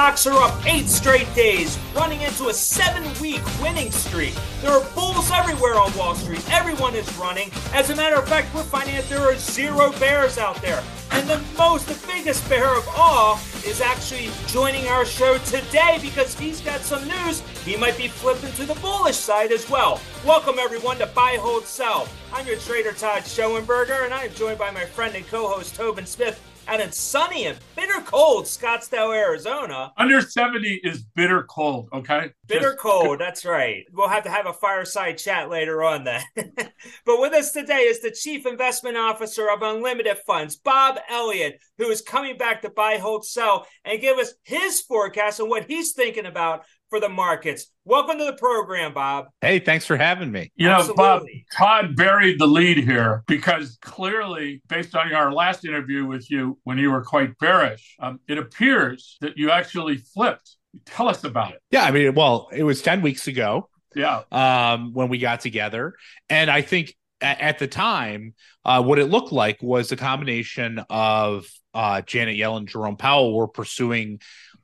stocks are up eight straight days, running into a seven week winning streak. There are bulls everywhere on Wall Street. Everyone is running. As a matter of fact, we're finding that there are zero bears out there. And the most, the biggest bear of all is actually joining our show today because he's got some news. He might be flipping to the bullish side as well. Welcome, everyone, to Buy, Hold, Sell. I'm your trader, Todd Schoenberger, and I'm joined by my friend and co host, Tobin Smith out it's sunny and bitter cold Scottsdale, Arizona. Under 70 is bitter cold, okay? Bitter Just... cold, that's right. We'll have to have a fireside chat later on then. but with us today is the Chief Investment Officer of Unlimited Funds, Bob Elliott, who is coming back to buy, hold, sell, and give us his forecast and what he's thinking about for the markets. Welcome to the program, Bob. Hey, thanks for having me. You know, Bob, Todd buried the lead here because clearly, based on our last interview with you when you were quite bearish, um, it appears that you actually flipped. Tell us about it. Yeah, I mean, well, it was 10 weeks ago. Yeah. Um, when we got together. And I think at, at the time, uh, what it looked like was a combination of uh, Janet Yellen, Jerome Powell were pursuing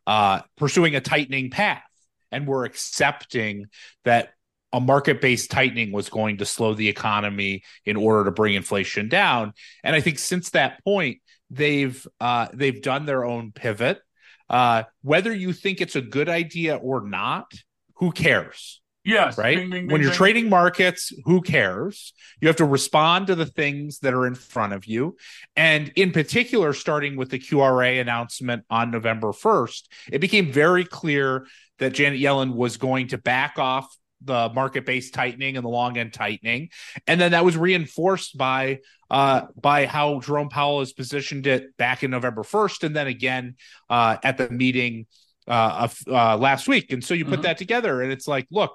uh, pursuing a tightening path and we were accepting that a market based tightening was going to slow the economy in order to bring inflation down. And I think since that point, they've uh, they've done their own pivot. Uh, whether you think it's a good idea or not, who cares? Yes. Right. Bing, bing, when you're trading markets, who cares? You have to respond to the things that are in front of you. And in particular, starting with the QRA announcement on November 1st, it became very clear that Janet Yellen was going to back off the market-based tightening and the long end tightening, and then that was reinforced by uh, by how Jerome Powell has positioned it back in November first, and then again uh, at the meeting uh, of uh, last week. And so you put mm-hmm. that together, and it's like, look,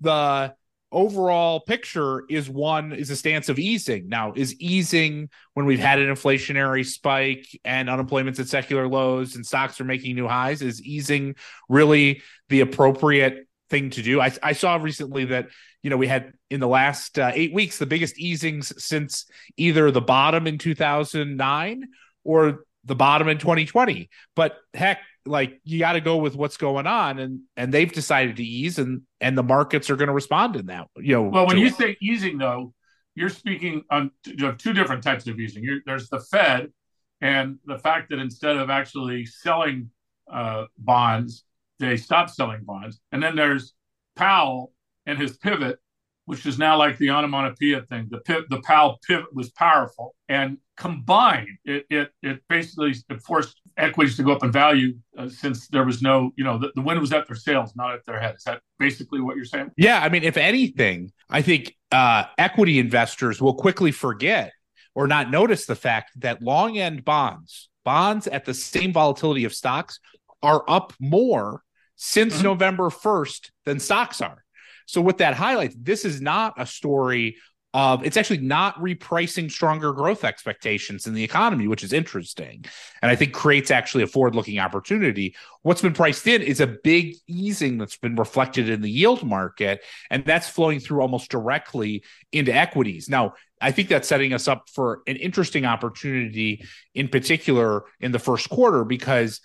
the overall picture is one is a stance of easing. Now, is easing when we've had an inflationary spike and unemployment's at secular lows and stocks are making new highs? Is easing really the appropriate thing to do? I, I saw recently that you know we had in the last uh, eight weeks the biggest easings since either the bottom in 2009 or the bottom in 2020. But heck, like you got to go with what's going on and and they've decided to ease and and the markets are going to respond in that you know well when you it. say easing though you're speaking on you two different types of easing you're, there's the fed and the fact that instead of actually selling uh, bonds they stopped selling bonds and then there's powell and his pivot which is now like the onomatopoeia thing. The pivot, the Powell pivot was powerful, and combined, it it, it basically forced equities to go up in value uh, since there was no, you know, the, the wind was at their sails, not at their head. Is that basically what you're saying? Yeah, I mean, if anything, I think uh, equity investors will quickly forget or not notice the fact that long end bonds, bonds at the same volatility of stocks, are up more since mm-hmm. November 1st than stocks are. So what that highlights, this is not a story of it's actually not repricing stronger growth expectations in the economy, which is interesting. And I think creates actually a forward-looking opportunity. What's been priced in is a big easing that's been reflected in the yield market, and that's flowing through almost directly into equities. Now, I think that's setting us up for an interesting opportunity, in particular in the first quarter, because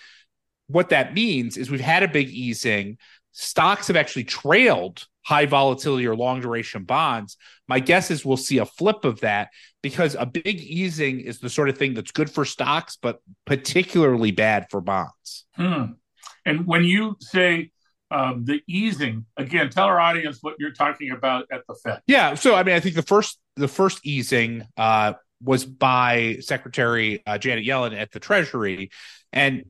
what that means is we've had a big easing. Stocks have actually trailed high volatility or long duration bonds. My guess is we'll see a flip of that because a big easing is the sort of thing that's good for stocks, but particularly bad for bonds. Hmm. And when you say um, the easing, again, tell our audience what you're talking about at the Fed. Yeah. So, I mean, I think the first the first easing uh, was by Secretary uh, Janet Yellen at the Treasury, and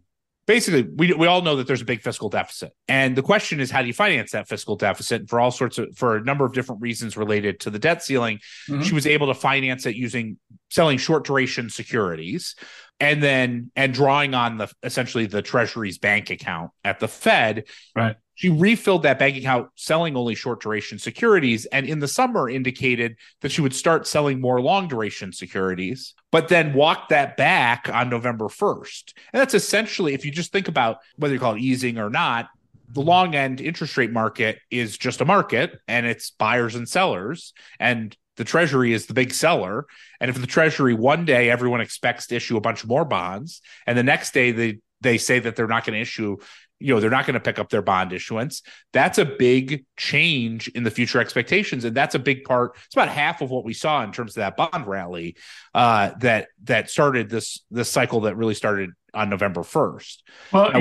basically we, we all know that there's a big fiscal deficit. And the question is how do you finance that fiscal deficit? For all sorts of for a number of different reasons related to the debt ceiling mm-hmm. she was able to finance it using selling short duration securities and then and drawing on the essentially the treasury's bank account at the fed right. she refilled that bank account selling only short duration securities and in the summer indicated that she would start selling more long duration securities but then walked that back on november 1st and that's essentially if you just think about whether you call it easing or not the long end interest rate market is just a market and it's buyers and sellers and the treasury is the big seller. And if the treasury one day everyone expects to issue a bunch more bonds and the next day they they say that they're not going to issue you know they're not going to pick up their bond issuance that's a big change in the future expectations. And that's a big part it's about half of what we saw in terms of that bond rally uh, that that started this this cycle that really started on november 1st well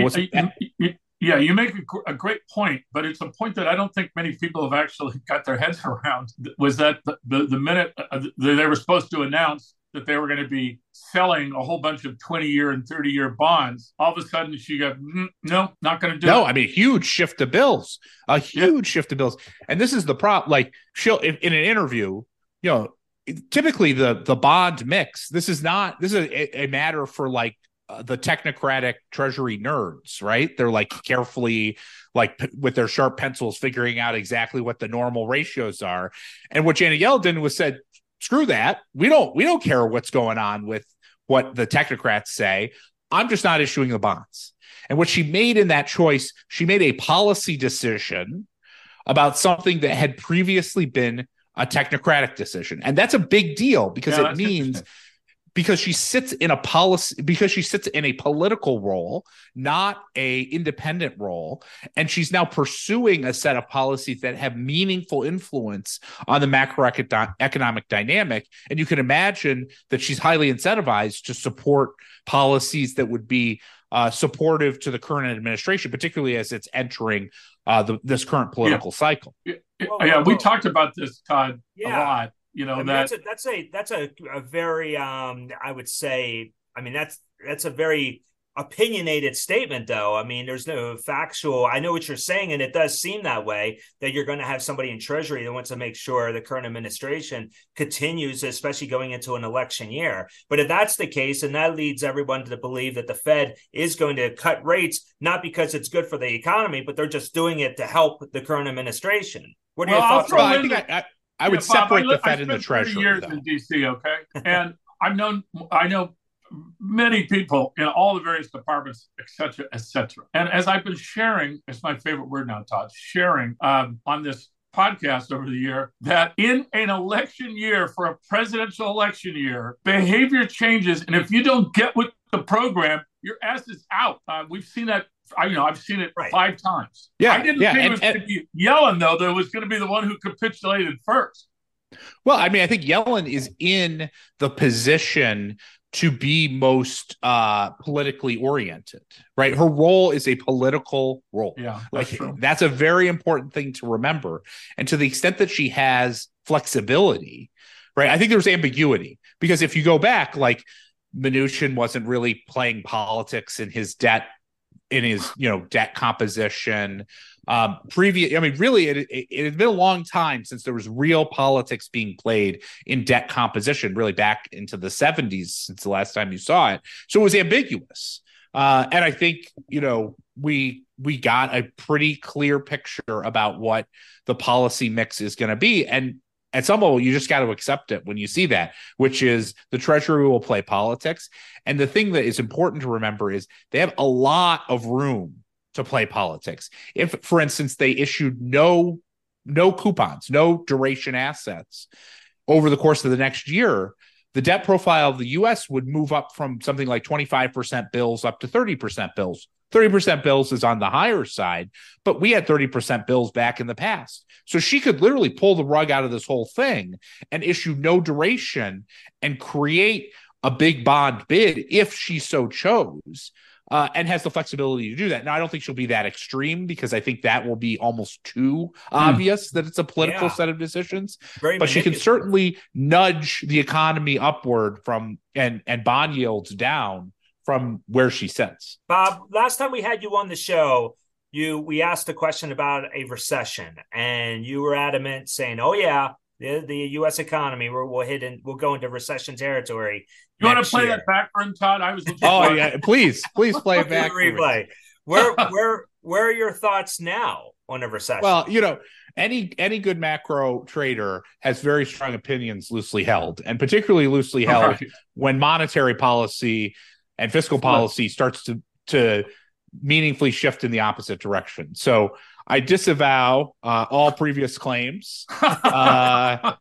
yeah, you make a, a, great point, but it's a point that I don't think many people have actually got their heads around. Was that the, the, the minute uh, they were supposed to announce that they were going to be selling a whole bunch of 20 year and 30 year bonds. All of a sudden, she got, mm, no, not going to do no, it. I mean, huge shift to bills, a huge shift to bills. And this is the prop. Like, she'll, in, in an interview, you know, typically the the bond mix this is not this is a, a matter for like uh, the technocratic treasury nerds right they're like carefully like p- with their sharp pencils figuring out exactly what the normal ratios are and what janet yellen did was said screw that. We don't we don't care what's going on with what the technocrats say. I'm just not issuing the bonds. And what she made in that choice, she made a policy decision about something that had previously been a technocratic decision. And that's a big deal because it means because she sits in a policy because she sits in a political role not a independent role. And she's now pursuing a set of policies that have meaningful influence on the macroeconomic dynamic. And you can imagine that she's highly incentivized to support policies that would be uh, supportive to the current administration particularly as it's entering uh, the, this current political yeah. cycle. Yeah, yeah we talked about this todd yeah. a lot you know I mean, that that's a that's a that's a, a very um I would say I mean that's that's a very opinionated statement though. I mean there's no factual i know what you're saying and it does seem that way that you're going to have somebody in treasury that wants to make sure the current administration continues especially going into an election year. But if that's the case and that leads everyone to believe that the fed is going to cut rates not because it's good for the economy but they're just doing it to help the current administration. What are well, your thoughts I think I, I would yeah, separate Bob, the Fed and the Treasury. Years though. in DC, okay, and I've known I know many people in all the various departments, et cetera, et cetera. And as I've been sharing, it's my favorite word now, Todd, sharing um, on this podcast over the year that in an election year for a presidential election year, behavior changes. And if you don't get with the program, your ass is out. Uh, we've seen that I you know I've seen it right. five times. Yeah, I didn't yeah, think and, it was going to be Yellen though that was going to be the one who capitulated first. Well, I mean, I think Yellen is in the position to be most uh, politically oriented, right? Her role is a political role. Yeah, that's like true. that's a very important thing to remember. And to the extent that she has flexibility, right? I think there's ambiguity because if you go back, like Mnuchin wasn't really playing politics in his debt in his you know debt composition. Um previous i mean really it, it, it had been a long time since there was real politics being played in debt composition really back into the 70s since the last time you saw it. So it was ambiguous. Uh and i think you know we we got a pretty clear picture about what the policy mix is going to be. And at some level you just got to accept it when you see that which is the treasury will play politics. And the thing that is important to remember is they have a lot of room to play politics. If for instance they issued no no coupons no duration assets over the course of the next year the debt profile of the US would move up from something like 25% bills up to 30% bills 30% bills is on the higher side, but we had 30% bills back in the past. So she could literally pull the rug out of this whole thing and issue no duration and create a big bond bid if she so chose. Uh, and has the flexibility to do that. Now, I don't think she'll be that extreme because I think that will be almost too mm. obvious that it's a political yeah. set of decisions. Very but she can certainly nudge the economy upward from and and bond yields down from where she sits. Bob, last time we had you on the show, you we asked a question about a recession, and you were adamant saying, "Oh yeah, the, the U.S. economy we're, we'll hit in, we'll go into recession territory." You want to play year. that back for him, Todd? I was. oh yeah, please, please play it back. Replay. Where where where are your thoughts now on a recession? Well, you know, any any good macro trader has very strong opinions loosely held and particularly loosely held right. when monetary policy and fiscal policy starts to to meaningfully shift in the opposite direction. So I disavow uh, all previous claims uh,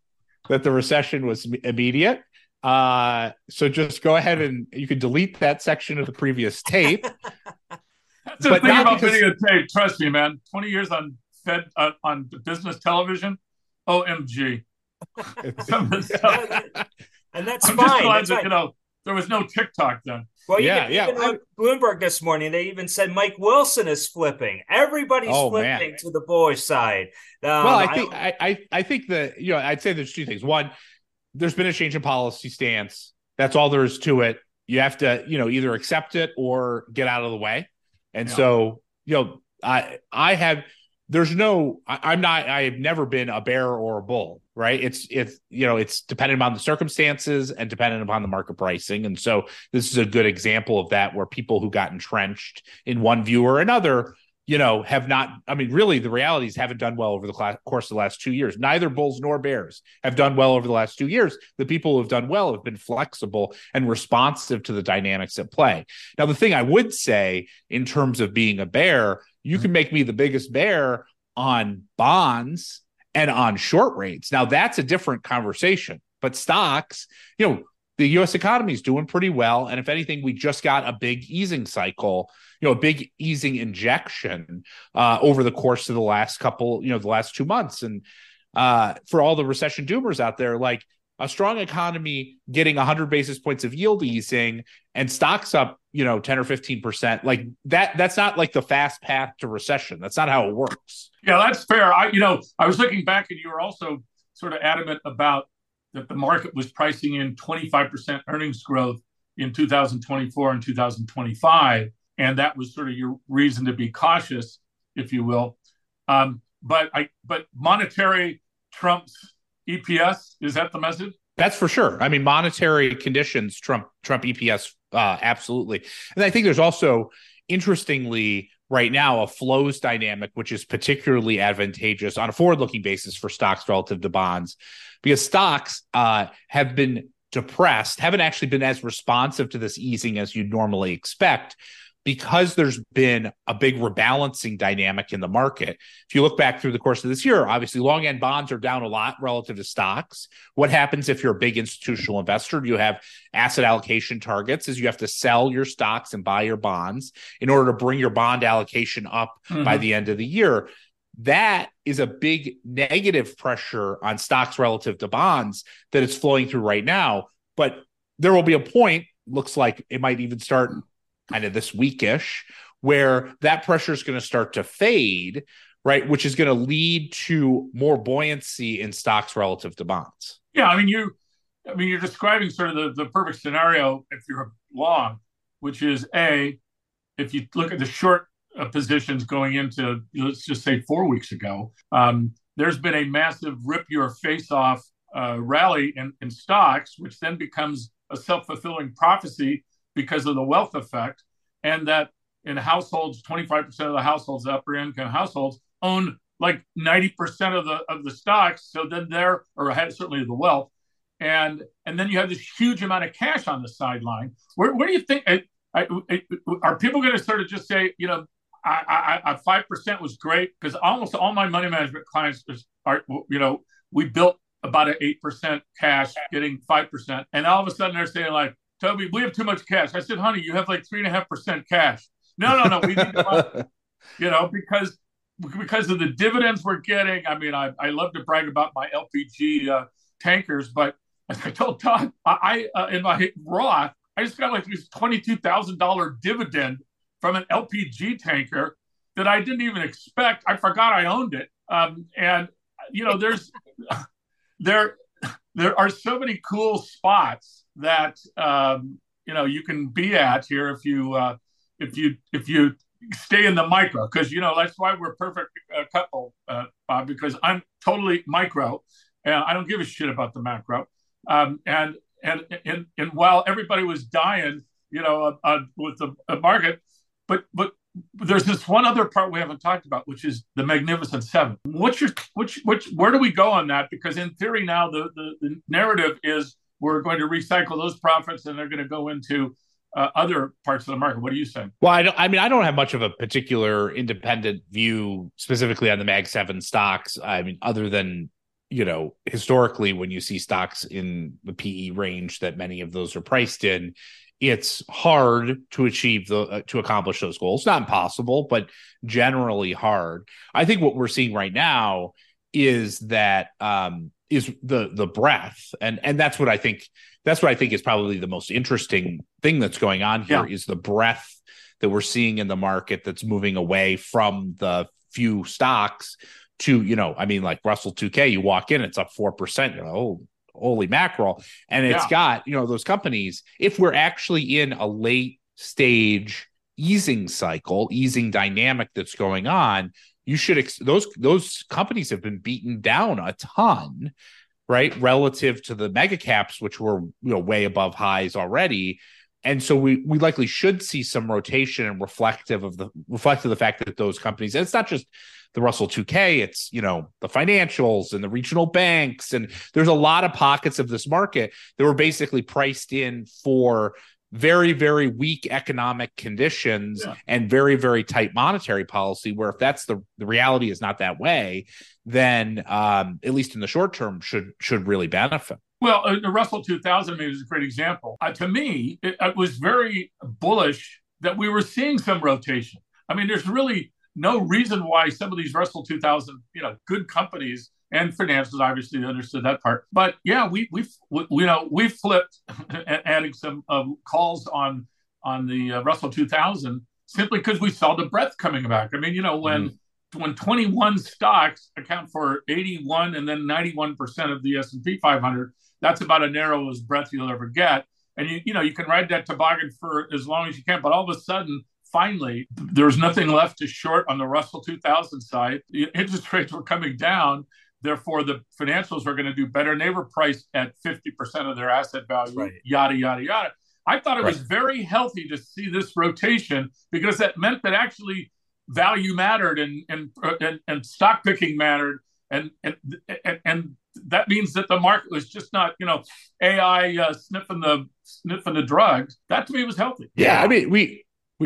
that the recession was immediate. Uh, so just go ahead and you can delete that section of the previous tape. That's the thing about because- videotape. Trust me, man. Twenty years on Fed uh, on business television. OMG. Some of the stuff. and that's I'm just fine. glad That's that fine. you know there was no TikTok then. Well, Yeah, even, yeah. even on Bloomberg this morning, they even said Mike Wilson is flipping. Everybody's Oh, man. flipping to the bullish side. Um, well, I I think I, I I think that you know I'd say there's two things. One, there's been a change in policy stance. That's all there is to it. You have to you know either accept it or get out of the way. And Yeah. so you know I I have there's no I, I'm not I have never been a bear or a bull. Right. It's it's you know it's dependent upon the circumstances and dependent upon the market pricing. And so this is a good example of that where people who got entrenched in one view or another you know, have not, I mean, really, the realities haven't done well over the cla- course of the last two years. Neither Bulls nor Bears have done well over the last two years. The people who have done well have been flexible and responsive to the dynamics at play. Now, the thing I would say in terms of being a bear, you can make me the biggest bear on bonds and on short rates. Now, that's a different conversation. But stocks, you know, the US economy is doing pretty well. And if anything, we just got a big easing cycle, you know, a big easing injection uh, over the course of the last couple, you know, the last two months. And uh, for all the recession doomers out there, like a strong economy getting 100 basis points of yield easing and stocks up, you know, 10 or 15%, like that, that's not like the fast path to recession. That's not how it works. Yeah, that's fair. I, you know, I was looking back, and you were also sort of adamant about that the market was pricing in 25% earnings growth in 2024 and 2025, and that was sort of your reason to be cautious, if you will. Um, but I, but monetary trumps EPS. Is that the message? That's for sure. I mean, monetary conditions trump Trump EPS uh, absolutely, and I think there's also interestingly right now a flows dynamic which is particularly advantageous on a forward-looking basis for stocks relative to bonds because stocks uh, have been depressed, haven't actually been as responsive to this easing as you'd normally expect because there's been a big rebalancing dynamic in the market. If you look back through the course of this year, obviously long end bonds are down a lot relative to stocks. What happens if you're a big institutional investor? You have asset allocation targets is you have to sell your stocks and buy your bonds in order to bring your bond allocation up Mm-hmm. by the end of the year. That is a big negative pressure on stocks relative to bonds that it's flowing through right now. But there will be a point, looks like it might even start kind of this weekish, where that pressure is going to start to fade, right? Which is going to lead to more buoyancy in stocks relative to bonds. Yeah, I mean you, I mean you're describing sort of the, the perfect scenario if you're long, which is a, if you look at the short uh, positions going into let's just say four weeks ago, um, there's been a massive rip your face off uh, rally in, in stocks, which then becomes a self fulfilling prophecy because of the wealth effect, and that in households, 25% of the households, upper income households, own like 90% of the of the stocks. So then they're or certainly the wealth. And and then you have this huge amount of cash on the sideline. Where, where do you think I, are people going to sort of just say, you know, I five percent was great because almost all my money management clients are, you know, we built about an eight percent cash, getting five percent, and all of a sudden they're saying like, Toby, we have too much cash. I said, honey, you have like three and a half percent cash. No, no, no, we need to, you know, because because of the dividends we're getting. I mean, I, I love to brag about my LPG uh, tankers, but as I told Todd, I, I uh, in my Roth, I just got like this twenty two thousand dollar dividend from an LPG tanker that I didn't even expect. I forgot I owned it, um, and you know, there's there there are so many cool spots that um, you know you can be at here if you uh, if you if you stay in the micro because you know that's why we're perfect uh, couple uh, Bob because I'm totally micro and I don't give a shit about the macro um, and and and and while everybody was dying you know uh, with the market but but there's this one other part we haven't talked about, which is the Magnificent Seven. What's your which which where do we go on that? Because in theory now the the, the narrative is we're going to recycle those profits and they're going to go into uh, other parts of the market. What do you say? Well, I, I mean, I don't have much of a particular independent view specifically on the Mag Seven stocks. I mean, other than you know, historically, when you see stocks in the PE range that many of those are priced in, it's hard to achieve the uh, to accomplish those goals. Not impossible, but generally hard. I think what we're seeing right now is that um, is the the breadth, and and that's what I think. That's what I think is probably the most interesting thing that's going on here yeah. is the breadth that we're seeing in the market that's moving away from the few stocks to you know i mean like russell 2k you walk in it's up 4% you know oh, holy mackerel and it's yeah. got you know those companies if we're actually in a late stage easing cycle easing dynamic that's going on you should ex- those those companies have been beaten down a ton right relative to the mega caps which were you know way above highs already. And so we we likely should see some rotation and reflective of the reflective of the fact that those companies and it's not just the Russell 2K, it's you know the financials and the regional banks, and there's a lot of pockets of this market that were basically priced in for very very weak economic conditions yeah. and very very tight monetary policy where if that's the the reality is not that way then um at least in the short term should should really benefit well, uh, the Russell 2000 maybe is a great example. Uh, to me, it, it, was very bullish that we were seeing some rotation. I mean, there's really no reason why some of these Russell 2000, you know, good companies and finances obviously understood that part. But yeah, we we, we you know we flipped, adding some uh, calls on on the uh, Russell 2000 simply because we saw the breadth coming back. I mean, you know, when mm when 21 stocks account for 81 and then 91% of the S&P 500, that's about as narrow as breadth you'll ever get. And you, you know, you can ride that toboggan for as long as you can, but all of a sudden, finally, there was nothing left to short on the Russell 2000 side. The interest rates were coming down. Therefore, the financials are going to do better. And they were priced at 50% of their asset value, right. yada, yada, yada. I thought it right. was very healthy to see this rotation because that meant that actually value mattered and and and, and stock picking mattered and, and and and that means that the market was just not, you know, AI uh, sniffing the sniffing the drugs. That to me was healthy. Yeah, I mean, we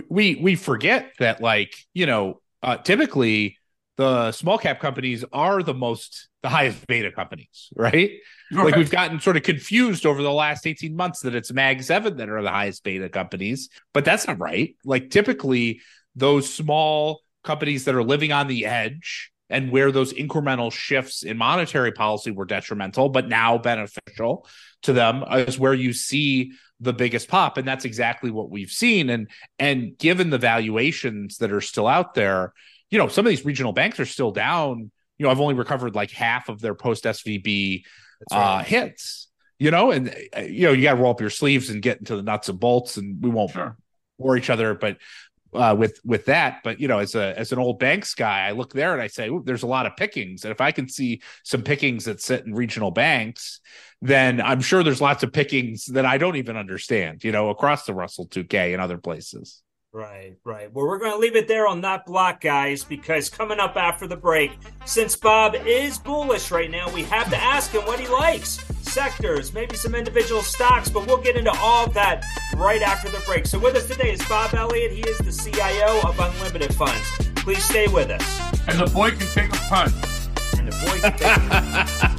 we we forget that, like, you know, uh, typically the small cap companies are the most the highest beta companies, right? right? Like we've gotten sort of confused over the last 18 months that it's Mag 7 that are the highest beta companies, but that's not right. Like typically those small companies that are living on the edge and where those incremental shifts in monetary policy were detrimental, but now beneficial to them is where you see the biggest pop. And that's exactly what we've seen. And and given the valuations that are still out there, you know, some of these regional banks are still down. You know, I've only recovered like half of their post SVB right. uh, hits. You know, and uh, you know, you got to roll up your sleeves and get into the nuts and bolts, and we won't sure. bore each other. But uh, with with that. But you know, as a as an old banks guy, I look there and I say, there's a lot of pickings, and if I can see some pickings that sit in regional banks, then I'm sure there's lots of pickings that I don't even understand. You know, across the Russell 2K and other places. Right, right. Well, we're going to leave it there on that block, guys, because coming up after the break, since Bob is bullish right now, we have to ask him what he likes sectors, maybe some individual stocks, but we'll get into all of that right after the break. So, with us today is Bob Elliott. He is the CIO of Unlimited Funds. Please stay with us. And the boy can take a punt. And the boy can take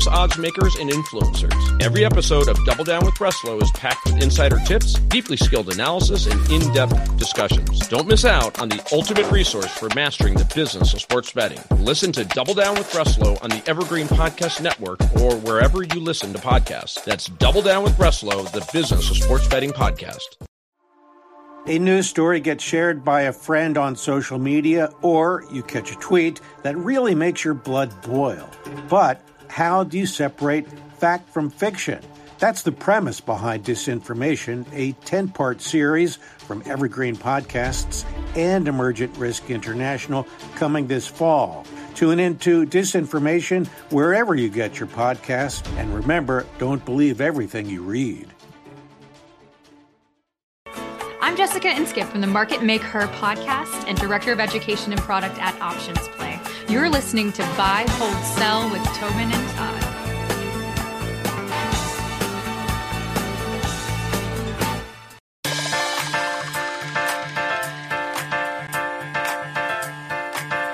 famous odds makers and influencers. Every episode of Double Down with Breslow is packed with insider tips, deeply skilled analysis, and in-depth discussions. Don't miss out on the ultimate resource for mastering the business of sports betting. Listen to Double Down with Breslow on the Evergreen Podcast Network or wherever you listen to podcasts. That's Double Down with Breslow, the business of sports betting podcast. A news story gets shared by a friend on social media, or you catch a tweet that really makes your blood boil. But how do you separate fact from fiction? That's the premise behind Disinformation, a 10 part series from Evergreen Podcasts and Emergent Risk International coming this fall. Tune into Disinformation wherever you get your podcasts, and remember, don't believe everything you read. I'm Jessica Inskip from the Market Make Her podcast and Director of Education and Product at Options Play. You're listening to Buy, Hold, Sell with Tobin and Todd.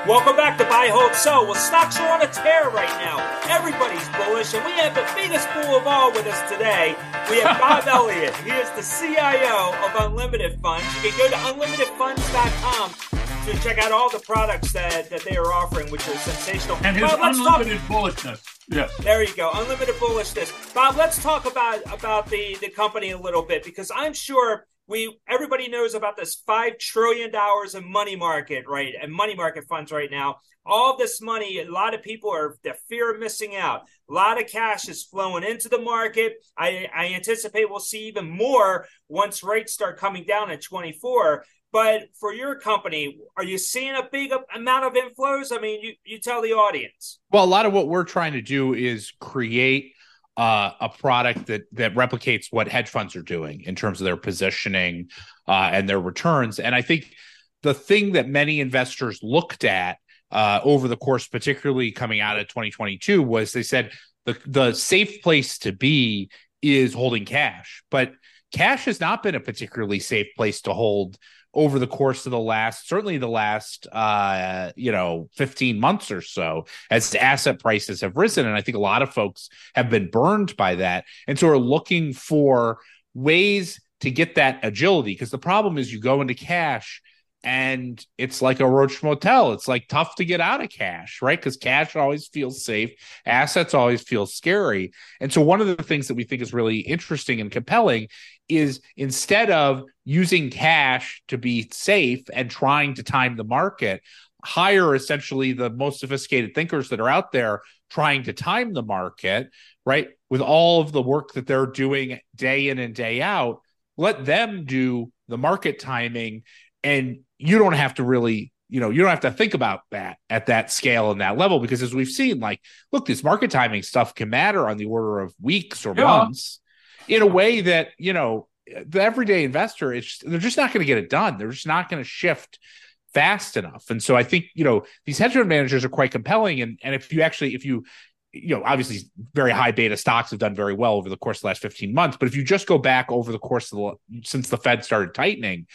Welcome back to Buy, Hold, Sell. Well, stocks are on a tear right now. Everybody's bullish, and we have the biggest fool of all with us today. We have Bob Elliott. He is the CIO of Unlimited Funds. You can go to unlimitedfunds.com to check out all the products that, that they are offering, which are sensational. And his Bob, unlimited talk... bullishness. Yes. There you go. Unlimited bullishness. Bob, let's talk about about the, the company a little bit because I'm sure we everybody knows about this five trillion dollars in money market, right? And money market funds right now. All this money, a lot of people are the fear of missing out. A lot of cash is flowing into the market. I, I anticipate we'll see even more once rates start coming down at 24. But for your company, are you seeing a big amount of inflows? I mean, you, you tell the audience. Well, a lot of what we're trying to do is create uh, a product that that replicates what hedge funds are doing in terms of their positioning uh, and their returns. And I think the thing that many investors looked at uh, over the course, particularly coming out of 2022, was they said the the safe place to be is holding cash, but cash has not been a particularly safe place to hold over the course of the last certainly the last uh you know 15 months or so as asset prices have risen. And i think a lot of folks have been burned by that and so are looking for ways to get that agility. Because the problem is you go into cash and it's like a roach motel. It's like tough to get out of cash right? Because cash always feels safe. Assets always feel scary. And so one of the things that we think is really interesting and compelling is instead of using cash to be safe and trying to time the market, hire essentially the most sophisticated thinkers that are out there trying to time the market, right? With all of the work that they're doing day in and day out, let them do the market timing and you don't have to really you know you don't have to think about that at that scale and that level because as we've seen like look this market timing stuff can matter on the order of weeks or yeah. months in a way that you know the everyday investor is they're just not going to get it done. They're just not going to shift fast enough. And so I think you know these hedge fund managers are quite compelling. And and if you actually if you you know obviously very high beta stocks have done very well over the course of the last 15 months but if you just go back over the course of the since the fed started tightening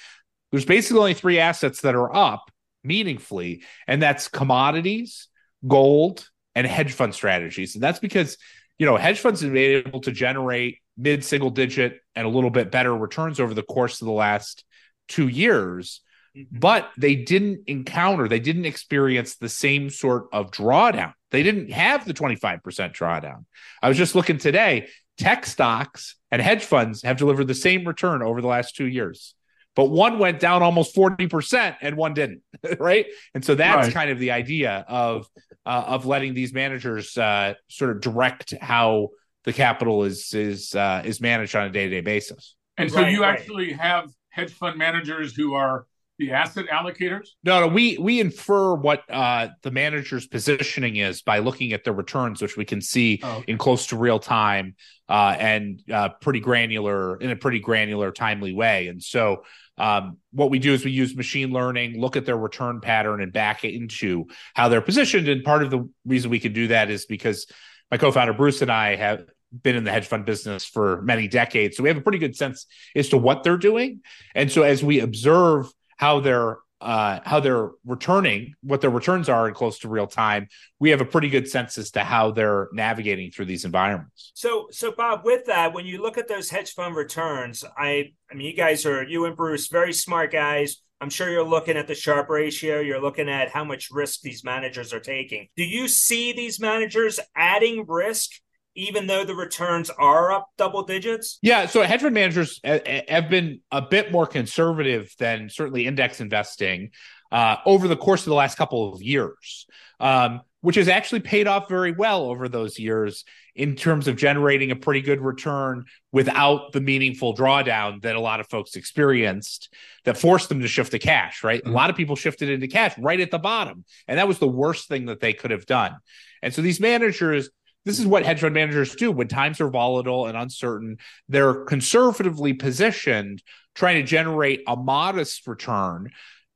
there's basically only three assets that are up meaningfully and that's commodities gold and hedge fund strategies and that's because you know hedge funds have been able to generate mid single digit and a little bit better returns over the course of the last two years. Mm-hmm. But they didn't encounter, they didn't experience the same sort of drawdown. They didn't have the 25% drawdown. I was just looking today, tech stocks and hedge funds have delivered the same return over the last two years. But one went down almost 40% and one didn't, right? And so that's right. kind of the idea of uh, of letting these managers uh, sort of direct how the capital is is uh, is managed on a day to day basis. And so right, you right. actually have hedge fund managers who are the asset allocators? No, no, we we infer what uh, the manager's positioning is by looking at their returns, which we can see oh. in close to real time uh, and uh, pretty granular in a pretty granular, timely way. And so, um, what we do is we use machine learning, look at their return pattern, and back into how they're positioned. And part of the reason we can do that is because my co-founder Bruce and I have been in the hedge fund business for many decades. So we have a pretty good sense as to what they're doing. And so as we observe how they're uh, how they're returning, what their returns are in close to real time, we have a pretty good sense as to how they're navigating through these environments. So, so Bob, with that, when you look at those hedge fund returns, I, I mean, you guys are you and Bruce, very smart guys. I'm sure you're looking at the Sharpe ratio. You're looking at how much risk these managers are taking. Do you see these managers adding risk even though the returns are up double digits? Yeah, so hedge fund managers eh, eh, have been a bit more conservative than certainly index investing uh, over the course of the last couple of years, um, which has actually paid off very well over those years in terms of generating a pretty good return without the meaningful drawdown that a lot of folks experienced that forced them to shift to cash, right? Mm-hmm. A lot of people shifted into cash right at the bottom. And that was the worst thing that they could have done. And so these managers this is what hedge fund managers do when times are volatile and uncertain. They're conservatively positioned, trying to generate a modest return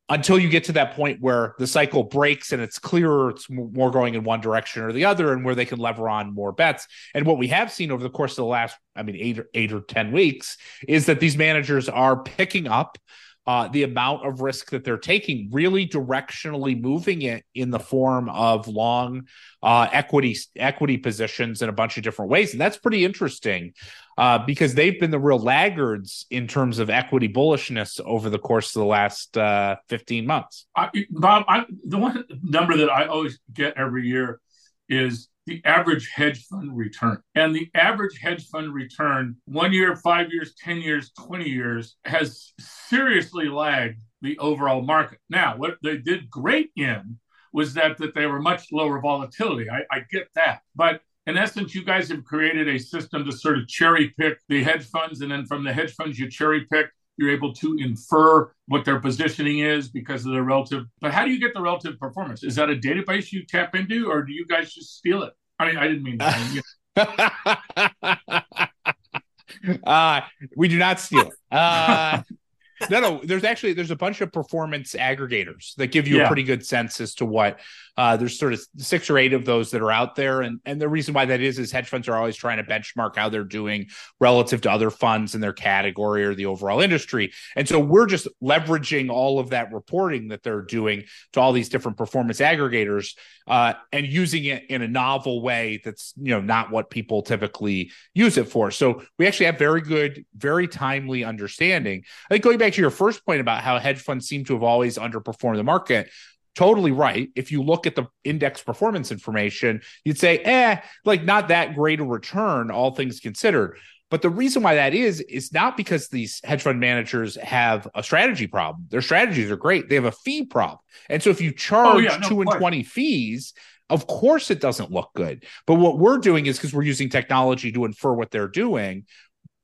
until you get to that point where the cycle breaks and it's clearer it's more going in one direction or the other and where they can lever on more bets. And what we have seen over the course of the last i mean eight or eight or ten weeks is that these managers are picking up uh, the amount of risk that they're taking, really directionally moving it in the form of long uh, equity equity positions in a bunch of different ways, and that's pretty interesting uh, because they've been the real laggards in terms of equity bullishness over the course of the last uh, fifteen months. I, Bob, I, the one number that I always get every year is the average hedge fund return. And the average hedge fund return, one year, five years, 10 years, 20 years, has seriously lagged the overall market. Now, what they did great in was that, that they were much lower volatility. I, I get that. But in essence, you guys have created a system to sort of cherry pick the hedge funds. And then from the hedge funds, you cherry pick you're able to infer what their positioning is because of their relative. But how do you get the relative performance? Is that a database you tap into, or do you guys just steal it? I mean, I didn't mean that. uh, we do not steal it. Uh, no, no. There's actually there's a bunch of performance aggregators that give you yeah. a pretty good sense as to what uh, there's sort of six or eight of those that are out there, and and the reason why that is is hedge funds are always trying to benchmark how they're doing relative to other funds in their category or the overall industry, and so we're just leveraging all of that reporting that they're doing to all these different performance aggregators uh, and using it in a novel way that's you know not what people typically use it for. So we actually have very good, very timely understanding. I think going back to your first point about how hedge funds seem to have always underperformed the market totally right. If you look at the index performance information, you'd say, eh, like not that great a return, all things considered. But the reason why that is, is not because these hedge fund managers have a strategy problem. Their strategies are great. They have a fee problem. And so if you charge oh, yeah, no, two and 20 fees, of course it doesn't look good. But what we're doing is because we're using technology to infer what they're doing,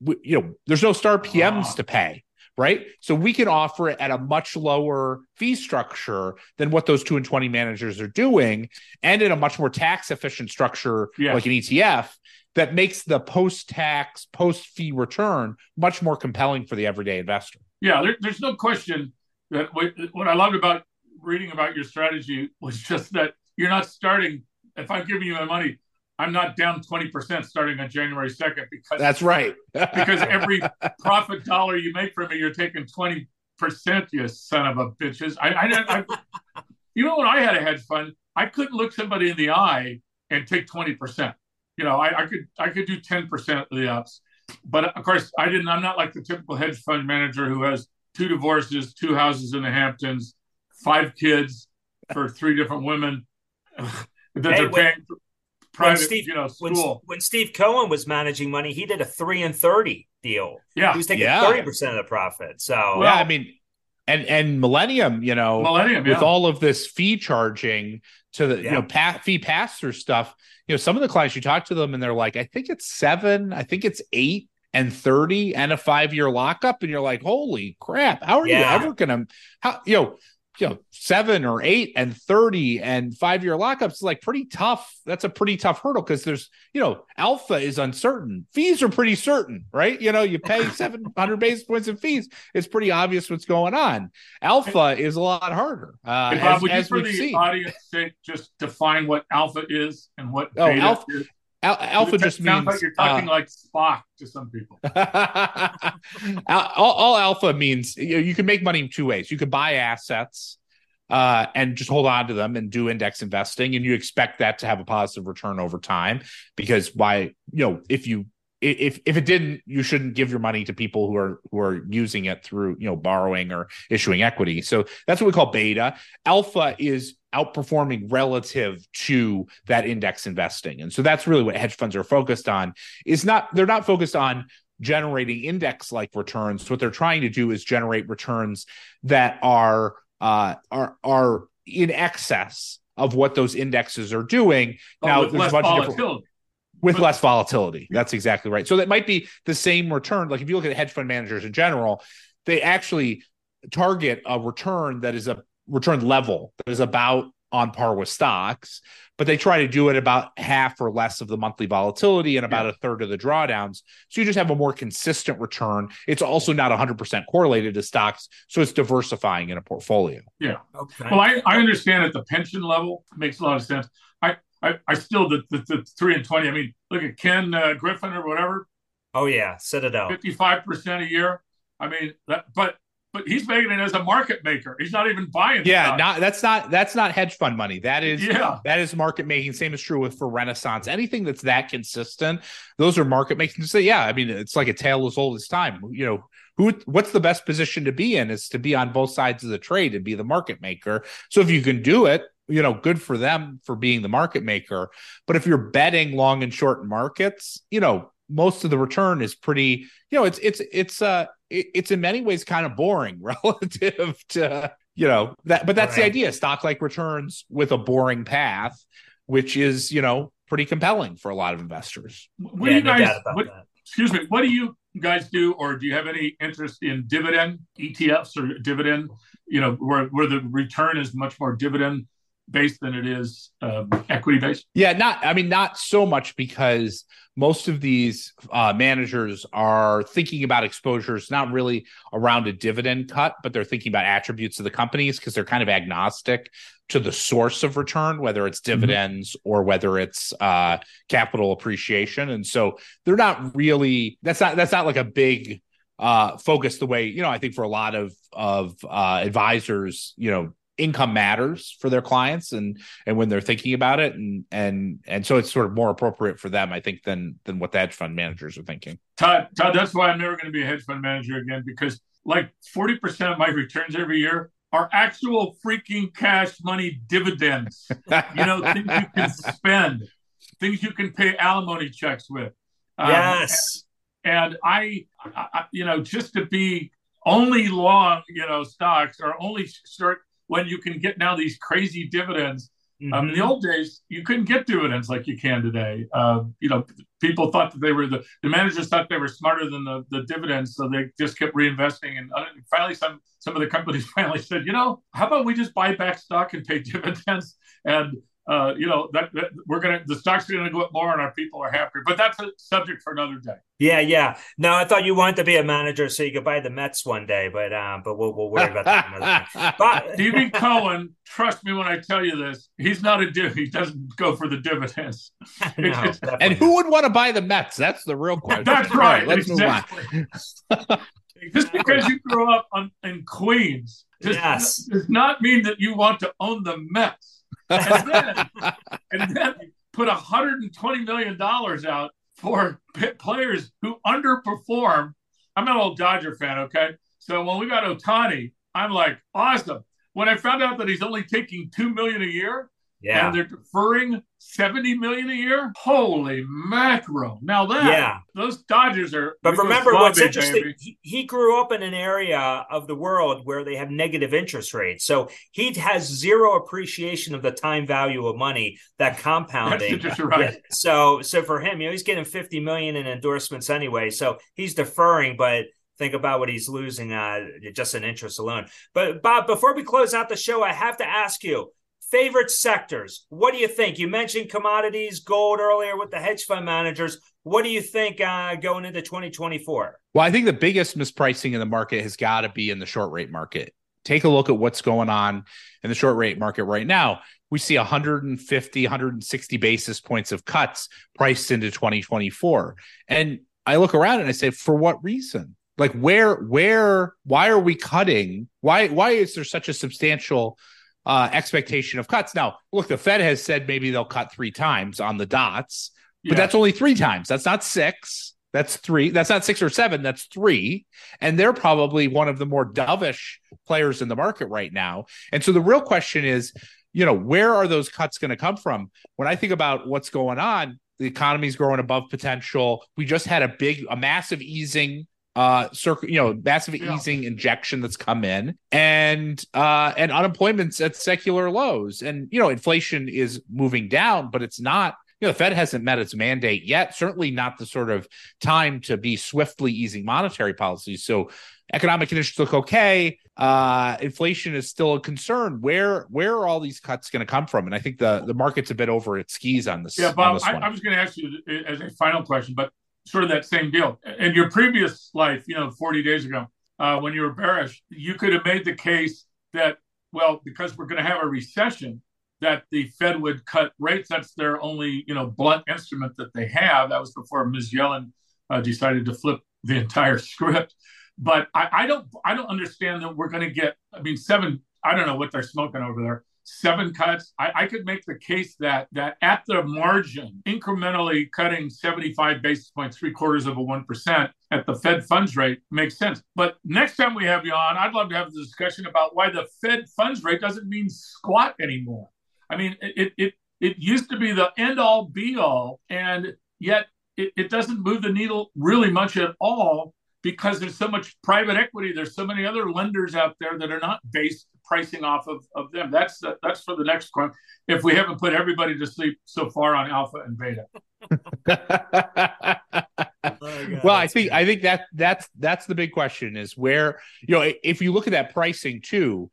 we, you know, there's no star PMs ah. to pay right? So we can offer it at a much lower fee structure than what those two and 20 managers are doing, and in a much more tax efficient structure yes. like an ETF that makes the post tax, post fee return much more compelling for the everyday investor. Yeah, there, there's no question that what, what I loved about reading about your strategy was just that you're not starting. If I'm giving you my money, I'm not down 20% starting on January 2nd because that's right. because every profit dollar you make from me, you're taking 20%, you son of a bitches. I, I, I, you know, when I had a hedge fund, I couldn't look somebody in the eye and take 20%. You know, I, I could, I could do 10% of the ups, but of course I didn't, I'm not like the typical hedge fund manager who has two divorces, two houses in the Hamptons, five kids for three different women that hey, they're paying private, Steve, you know, school. When, when, Steve Cohen was managing money, he did a three and thirty deal. Yeah, he was taking thirty yeah. percent of the profit. So well, yeah, I mean, and and Millennium, you know, Millennium with yeah. all of this fee charging to the yeah. you know pat, fee pass through stuff. You know, some of the clients you talk to them and they're like, I think it's seven, I think it's eight and 30 and a five year lockup. And you're like, holy crap, how are yeah. you ever going to, how, you know, you know, seven or eight and 30 and five year lockups is like pretty tough. That's a pretty tough hurdle because there's, you know, alpha is uncertain. Fees are pretty certain, right? You know, you pay 700 basis points in fees. It's pretty obvious what's going on. Alpha is a lot harder. Uh, Bob, as, would you, for the seen. audience, say, just define what alpha is and what oh, alpha, is? Al- alpha just means like you're talking uh, like Spock to some people. all, all, alpha means you, know, you, can make money in two ways. You can buy assets uh, and just hold on to them and do index investing, and you expect that to have a positive return over time. Because why, you know, if you if if it didn't, you shouldn't give your money to people who are who are using it through you know borrowing or issuing equity. So that's what we call beta. Alpha is outperforming relative to that index investing, and so that's really what hedge funds are focused on. Is not they're not focused on generating index like returns. What they're trying to do is generate returns that are uh, are are in excess of what those indexes are doing. Oh, now there's a bunch of different with less volatility. That's exactly right. So that might be the same return. Like if you look at hedge fund managers in general, they actually target a return that is a return level that is about on par with stocks, but they try to do it about half or less of the monthly volatility and about yeah. a third of the drawdowns. So you just have a more consistent return. It's also not 100% correlated to stocks, so it's diversifying in a portfolio. Yeah. Okay. Well, I, I understand at the pension level, makes a lot of sense. I, I, I still the, the, the three and twenty. I mean, look at Ken uh, Griffin or whatever. Oh yeah, Citadel. Fifty five percent a year. I mean, that, but but he's making it as a market maker. He's not even buying. Yeah, not that's not that's not hedge fund money. That is yeah. that is market making. Same is true with for Renaissance. Anything that's that consistent, those are market making. So yeah, I mean, it's like a tale as old as time. You know, who what's the best position to be in is to be on both sides of the trade and be the market maker. So if you can do it, you know, good for them for being the market maker. But if you're betting long and short markets, you know, most of the return is pretty, you know, it's it's it's uh it's in many ways kind of boring relative to you know that but that's right. the idea stock like returns with a boring path which is you know pretty compelling for a lot of investors what yeah, do you guys what, excuse me what do you guys do or do you have any interest in dividend etfs or dividend you know where, where the return is much more dividend based than it is um, equity based? Yeah, not. I mean, not so much because most of these uh, managers are thinking about exposures not really around a dividend cut, but they're thinking about attributes of the companies because they're kind of agnostic to the source of return, whether it's mm-hmm. dividends mm-hmm. or whether it's uh, capital appreciation, and so they're not really. That's not. That's not like a big uh focus the way you know i think for a lot of of uh advisors you know income matters for their clients and and when they're thinking about it. And and and so it's sort of more appropriate for them i think than than what the hedge fund managers are thinking. Todd todd that's why i'm never going to be a hedge fund manager again because like 40% of my returns every year are actual freaking cash money dividends. You know things you can spend things you can pay alimony checks with. Um, yes. and, and I, I you know just to be only long you know stocks or only start when you can get now these crazy dividends. Mm-hmm. Um, in the mm-hmm. old days, you couldn't get dividends like you can today. Uh, you know, people thought that they were the, the managers thought they were smarter than the, the dividends, so they just kept reinvesting. And uh, finally, some some of the companies finally said, you know, how about we just buy back stock and pay dividends? And uh, you know that, that, we're gonna the stocks are gonna go up more and our people are happier. But that's a subject for another day. Yeah, yeah. No, I thought you wanted to be a manager so you could buy the Mets one day, but um, but we'll, we'll worry about that another But Stevie Cohen, trust me when I tell you this, he's not a div. He doesn't go for the dividends. no, and who would want to buy the Mets? That's the real question. That's right. let's exactly. move on. Just because you grew up on, in Queens does, yes. does not mean that you want to own the Mets and then, and then put 120 million dollars out for players who underperform. I'm an old Dodger fan, okay? So when we got Ohtani, I'm like, awesome. When I found out that he's only taking two million a year, Yeah. and they're deferring 70 million a year. Holy macro. Now that Yeah. those Dodgers are But remember, what's interesting, he, he grew up in an area of the world where they have negative interest rates. So he has zero appreciation of the time value of money, that compounding. That's right. Yeah. So, so for him, you know, he's getting 50 million in endorsements anyway. So he's deferring, but think about what he's losing uh, just in interest alone. But Bob, before we close out the show, I have to ask you favorite sectors. What do you think? You mentioned commodities, gold earlier with the hedge fund managers. What do you think uh, going into 2024? Well, I think the biggest mispricing in the market has got to be in the short rate market. Take a look at what's going on in the short rate market right now. We see 150, 160 basis points of cuts priced into 2024. And I look around and I say, for what reason? Like where, where, why are we cutting? Why, why is there such a substantial uh, expectation of cuts? Now, look, the Fed has said maybe they'll cut three times on the dots, but that's only three times. That's not six. That's three. That's not six or seven. That's three. And they're probably one of the more dovish players in the market right now. And so the real question is, you know, where are those cuts going to come from? When I think about what's going on, the economy's growing above potential. We just had a big, a massive easing uh circle you know massive Yeah. easing injection that's come in and uh and unemployment's at secular lows. And you know inflation is moving down but it's not you know the fed hasn't met its mandate yet certainly not the sort of time to be swiftly easing monetary policies. So economic conditions look okay. Uh inflation is still a concern. Where where are all these cuts going to come from? And i think the the market's a bit over its skis on this Yeah, Bob, I. I was going to ask you as a final question, but sort of that same deal. In your previous life, you know, 40 days ago, uh, when you were bearish, you could have made the case that, well, because we're going to have a recession, that the Fed would cut rates. That's their only, you know, blunt instrument that they have. That was before Ms. Yellen uh, decided to flip the entire script. But I, I don't, I don't understand that we're going to get. I mean, seven. I don't know what they're smoking over there seven cuts. I, I, could make the case that that at the margin, incrementally cutting 75 basis points, three quarters of a one percent at the Fed funds rate makes sense. But next time we have you on, I'd love to have a discussion about why the Fed funds rate doesn't mean squat anymore. I mean, it it it used to be the end all be all, and yet it, it doesn't move the needle really much at all because there's so much private equity. There's so many other lenders out there that are not based pricing off of, of them. That's uh, that's for the next one. If we haven't put everybody to sleep so far on alpha and beta. well, I think I think that that's that's the big question is where you know if you look at that pricing too,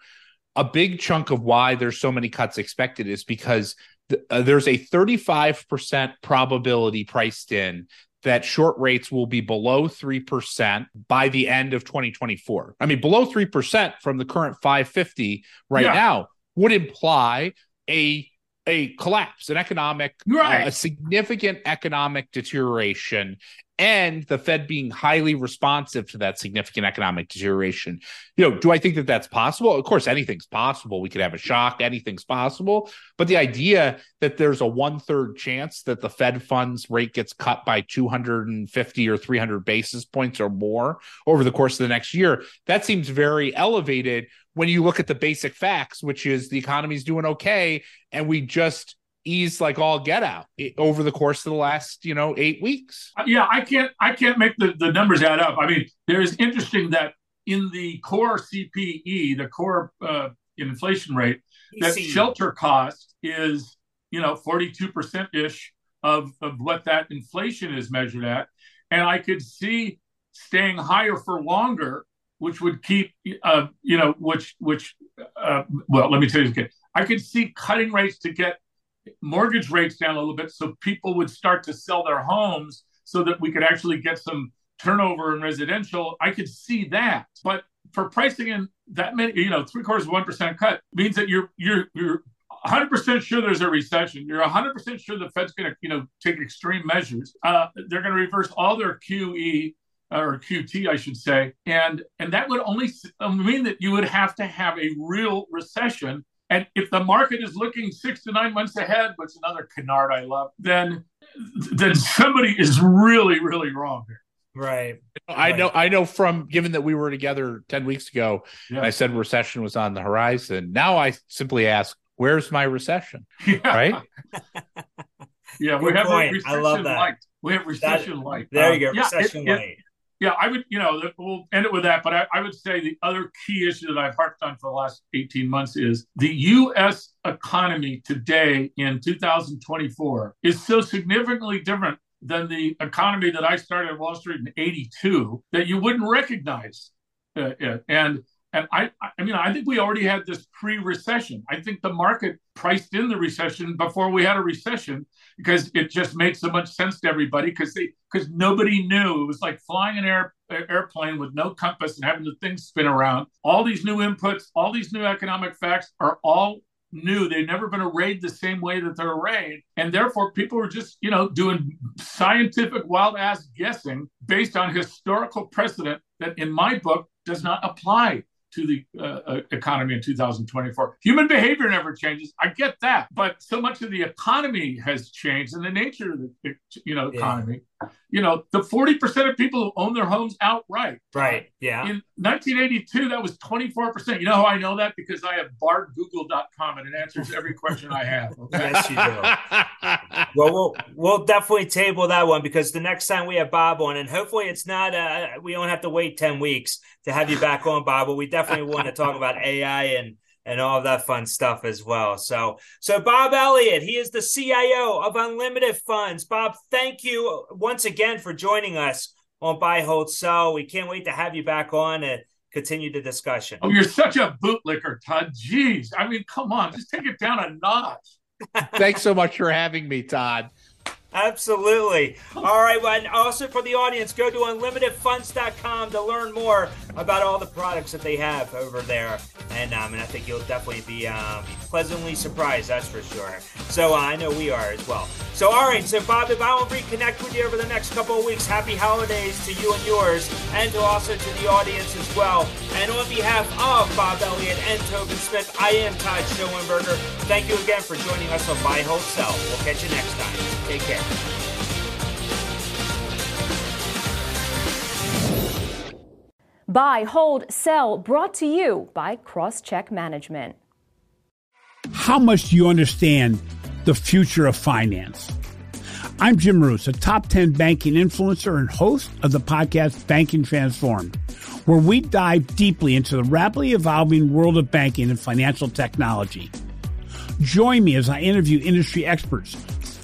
a big chunk of why there's so many cuts expected is because th- uh, there's a 35% probability priced in that short rates will be below 3% by the end of 2024. I mean, below 3% from the current 550 right Yeah. now would imply a a collapse, an economic, Right. uh, a significant economic deterioration, and the Fed being highly responsive to that significant economic deterioration. You know, do I think that that's possible? Of course, anything's possible. We could have a shock, anything's possible. But the idea that there's a one third chance that the Fed funds rate gets cut by 250 or 300 basis points or more over the course of the next year, that seems very elevated when you look at the basic facts, which is the economy's doing okay, and we just ease like all get out over the course of the last, you know, eight weeks. Yeah, I can't I can't make the, the numbers add up. I mean, there is interesting that in the core CPE, the core uh, inflation rate, that EC. shelter cost is you know 42% ish of, of what that inflation is measured at and i could see staying higher for longer which would keep uh, you know which which uh, well let me tell you again i could see cutting rates to get mortgage rates down a little bit so people would start to sell their homes so that we could actually get some turnover in residential i could see that but for pricing in that many, you know, three quarters of one percent cut means that you're you're you're 100 percent sure there's a recession. You're 100 percent sure the Fed's going to, you know, take extreme measures. Uh, they're going to reverse all their QE or QT, I should say, and and that would only mean that you would have to have a real recession. And if the market is looking six to nine months ahead, which is another canard I love, then then somebody is really really wrong here. Right. I know, I know from given that we were together 10 weeks ago Yeah. I said recession was on the horizon. Now I simply ask, where's my recession? Yeah. Right? yeah, we Good have point. I love that. light. We have recession light. There Um, you go, yeah, recession it- light. Yeah, I would, you know, we'll end it with that. But I, I would say the other key issue that I've harped on for the last 18 months is the U.S. economy today in 2024 is so significantly different than the economy that I started at Wall Street in 82 that you wouldn't recognize uh, it. And and I, I mean, I think we already had this pre-recession. I think the market priced in the recession before we had a recession because it just made so much sense to everybody because they because nobody knew it was like flying an air, airplane with no compass and having the thing spin around. All these new inputs, all these new economic facts are all new. They've never been arrayed the same way that they're arrayed, and therefore people were just you know doing scientific wild ass guessing based on historical precedent that, in my book, does not apply to the uh, uh, economy in 2024. Human behavior never changes. I get that, but so much of the economy has changed, and the nature of the you know economy. You know, the 40% of people who own their homes outright. Right. Yeah. In 1982, that was 24%. You know how I know that? Because I have bardgoogle.com and it answers every question I have. Okay? Yes, you do. Well, we'll we'll definitely table that one because the next time we have Bob on, and hopefully it's not uh we don't have to wait ten weeks to have you back on, Bob. But we definitely want to talk about AI and and all of that fun stuff as well. So so Bob Elliott, he is the CIO of Unlimited Funds. Bob, thank you once again for joining us on Buy Hold Sell. We can't wait to have you back on and continue the discussion. Oh, you're such a bootlicker, Todd. Jeez. I mean, come on, just take it down a notch. Thanks so much for having me, Todd. Absolutely. All right. Well, and also for the audience, go to unlimitedfunds.com to learn more about all the products that they have over there. And, um, and I think you'll definitely be um, pleasantly surprised, that's for sure. So uh, I know we are as well. So, all right. So, Bob, if I will reconnect with you over the next couple of weeks, happy holidays to you and yours, and to also to the audience as well. And on behalf of Bob Elliott and Tobin Smith, I am Todd Schoenberger. Thank you again for joining us on Buy Hold, Sell. We'll catch you next time. Take care. Buy, hold, sell, brought to you by Crosscheck Management. How much do you understand the future of finance? I'm Jim Roos, a top 10 banking influencer and host of the podcast Banking Transformed, where we dive deeply into the rapidly evolving world of banking and financial technology. Join me as I interview industry experts,